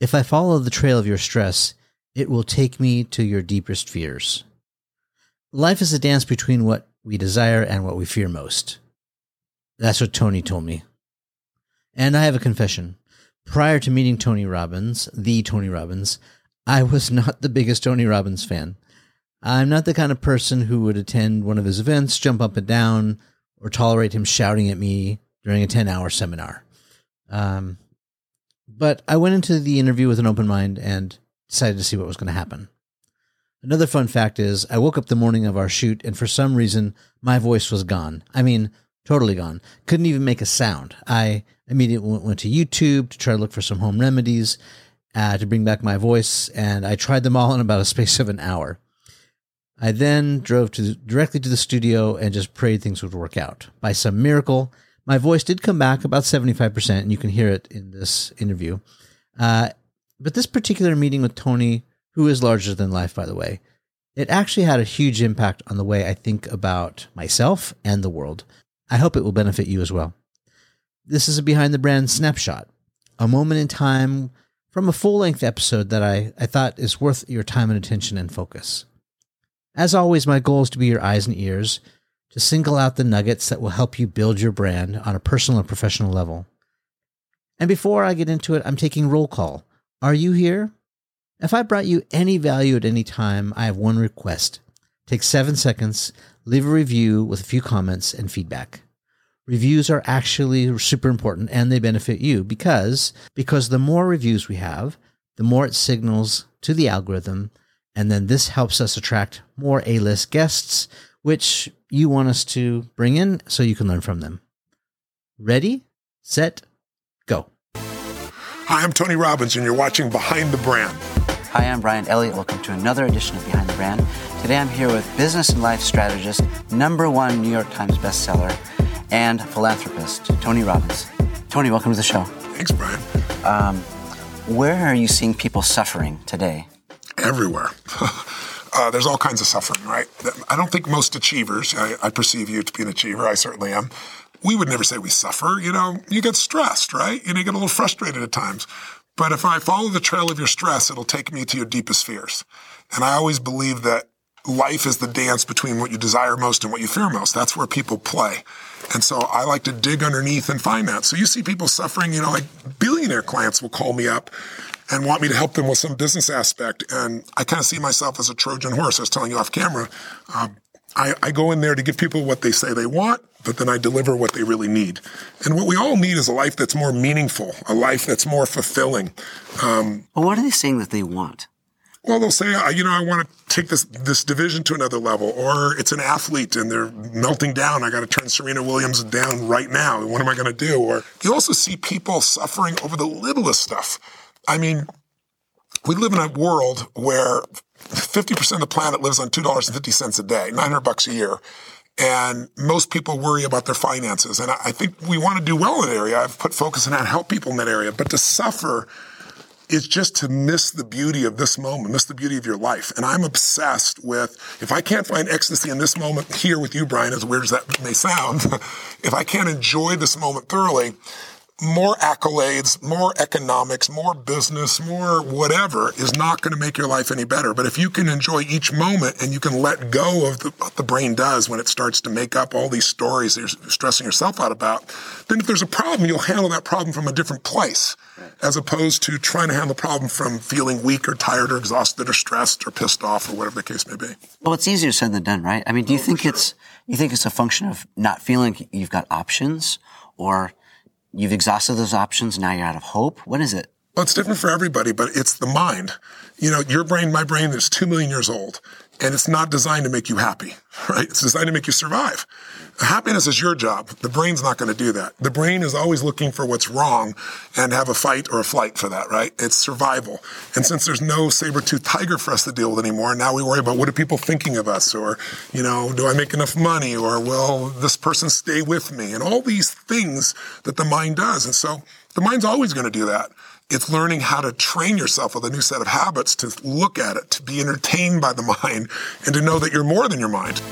If I follow the trail of your stress, it will take me to your deepest fears. Life is a dance between what we desire and what we fear most. That's what Tony told me. And I have a confession. Prior to meeting Tony Robbins, the Tony Robbins, I was not the biggest Tony Robbins fan. I'm not the kind of person who would attend one of his events, jump up and down, or tolerate him shouting at me during a 10 hour seminar. Um, but I went into the interview with an open mind and decided to see what was going to happen. Another fun fact is I woke up the morning of our shoot and for some reason my voice was gone. I mean, totally gone. Couldn't even make a sound. I immediately went to YouTube to try to look for some home remedies uh, to bring back my voice, and I tried them all in about a space of an hour. I then drove to directly to the studio and just prayed things would work out. By some miracle, my voice did come back about 75%, and you can hear it in this interview. Uh, but this particular meeting with Tony, who is larger than life, by the way, it actually had a huge impact on the way I think about myself and the world. I hope it will benefit you as well. This is a behind the brand snapshot, a moment in time from a full length episode that I, I thought is worth your time and attention and focus. As always, my goal is to be your eyes and ears, to single out the nuggets that will help you build your brand on a personal and professional level. And before I get into it, I'm taking roll call. Are you here? If I brought you any value at any time, I have one request. Take seven seconds, leave a review with a few comments and feedback. Reviews are actually super important and they benefit you because because the more reviews we have, the more it signals to the algorithm and then this helps us attract more A-list guests which you want us to bring in so you can learn from them. Ready? Set? Go. Hi, I'm Tony Robbins, and you're watching Behind the Brand. Hi, I'm Bryan Elliott. Welcome to another edition of Behind the Brand. Today I'm here with business and life strategist, number one New York Times bestseller, and philanthropist, Tony Robbins. Tony, welcome to the show. Thanks, Bryan. Um, where are you seeing people suffering today? Everywhere. uh, there's all kinds of suffering, right? I don't think most achievers, I, I perceive you to be an achiever, I certainly am, we would never say we suffer. You know, you get stressed, right? Know, you get a little frustrated at times. But if I follow the trail of your stress, it'll take me to your deepest fears. And I always believe that life is the dance between what you desire most and what you fear most. That's where people play. And so I like to dig underneath and find that. So you see people suffering, you know, like billionaire clients will call me up and want me to help them with some business aspect. And I kind of see myself as a Trojan horse. I was telling you off camera. Um, I, I go in there to give people what they say they want, but then I deliver what they really need. And what we all need is a life that's more meaningful, a life that's more fulfilling. Um, well, what are they saying that they want? Well, they'll say, you know, I want to take this this division to another level, or it's an athlete and they're melting down. I got to turn Serena Williams down right now. What am I going to do? Or you also see people suffering over the littlest stuff. I mean, we live in a world where 50% of the planet lives on $2.50 a day, 900 bucks a year. And most people worry about their finances. And I think we want to do well in that area. I've put focus on how to help people in that area. But to suffer is just to miss the beauty of this moment, miss the beauty of your life. And I'm obsessed with if I can't find ecstasy in this moment here with you, Bryan, as weird as that may sound, if I can't enjoy this moment thoroughly, more accolades, more economics, more business, more whatever is not going to make your life any better. But if you can enjoy each moment and you can let go of the, what the brain does when it starts to make up all these stories that you're stressing yourself out about, then if there's a problem, you'll handle that problem from a different place as opposed to trying to handle the problem from feeling weak or tired or exhausted or stressed or pissed off or whatever the case may be. Well, it's easier said than done, right? I mean, do you oh, think sure. it's, you think it's a function of not feeling you've got options or You've exhausted those options. Now you're out of hope. What is it? Well, it's different for everybody, but it's the mind. You know, your brain, my brain is two million years old and it's not designed to make you happy, right? It's designed to make you survive. Happiness is your job. The brain's not going to do that. The brain is always looking for what's wrong and have a fight or a flight for that, right? It's survival. And since there's no saber-toothed tiger for us to deal with anymore, now we worry about what are people thinking of us or, you know, do I make enough money or will this person stay with me? And all these things that the mind does. And so the mind's always going to do that. It's learning how to train yourself with a new set of habits to look at it, to be entertained by the mind, and to know that you're more than your mind.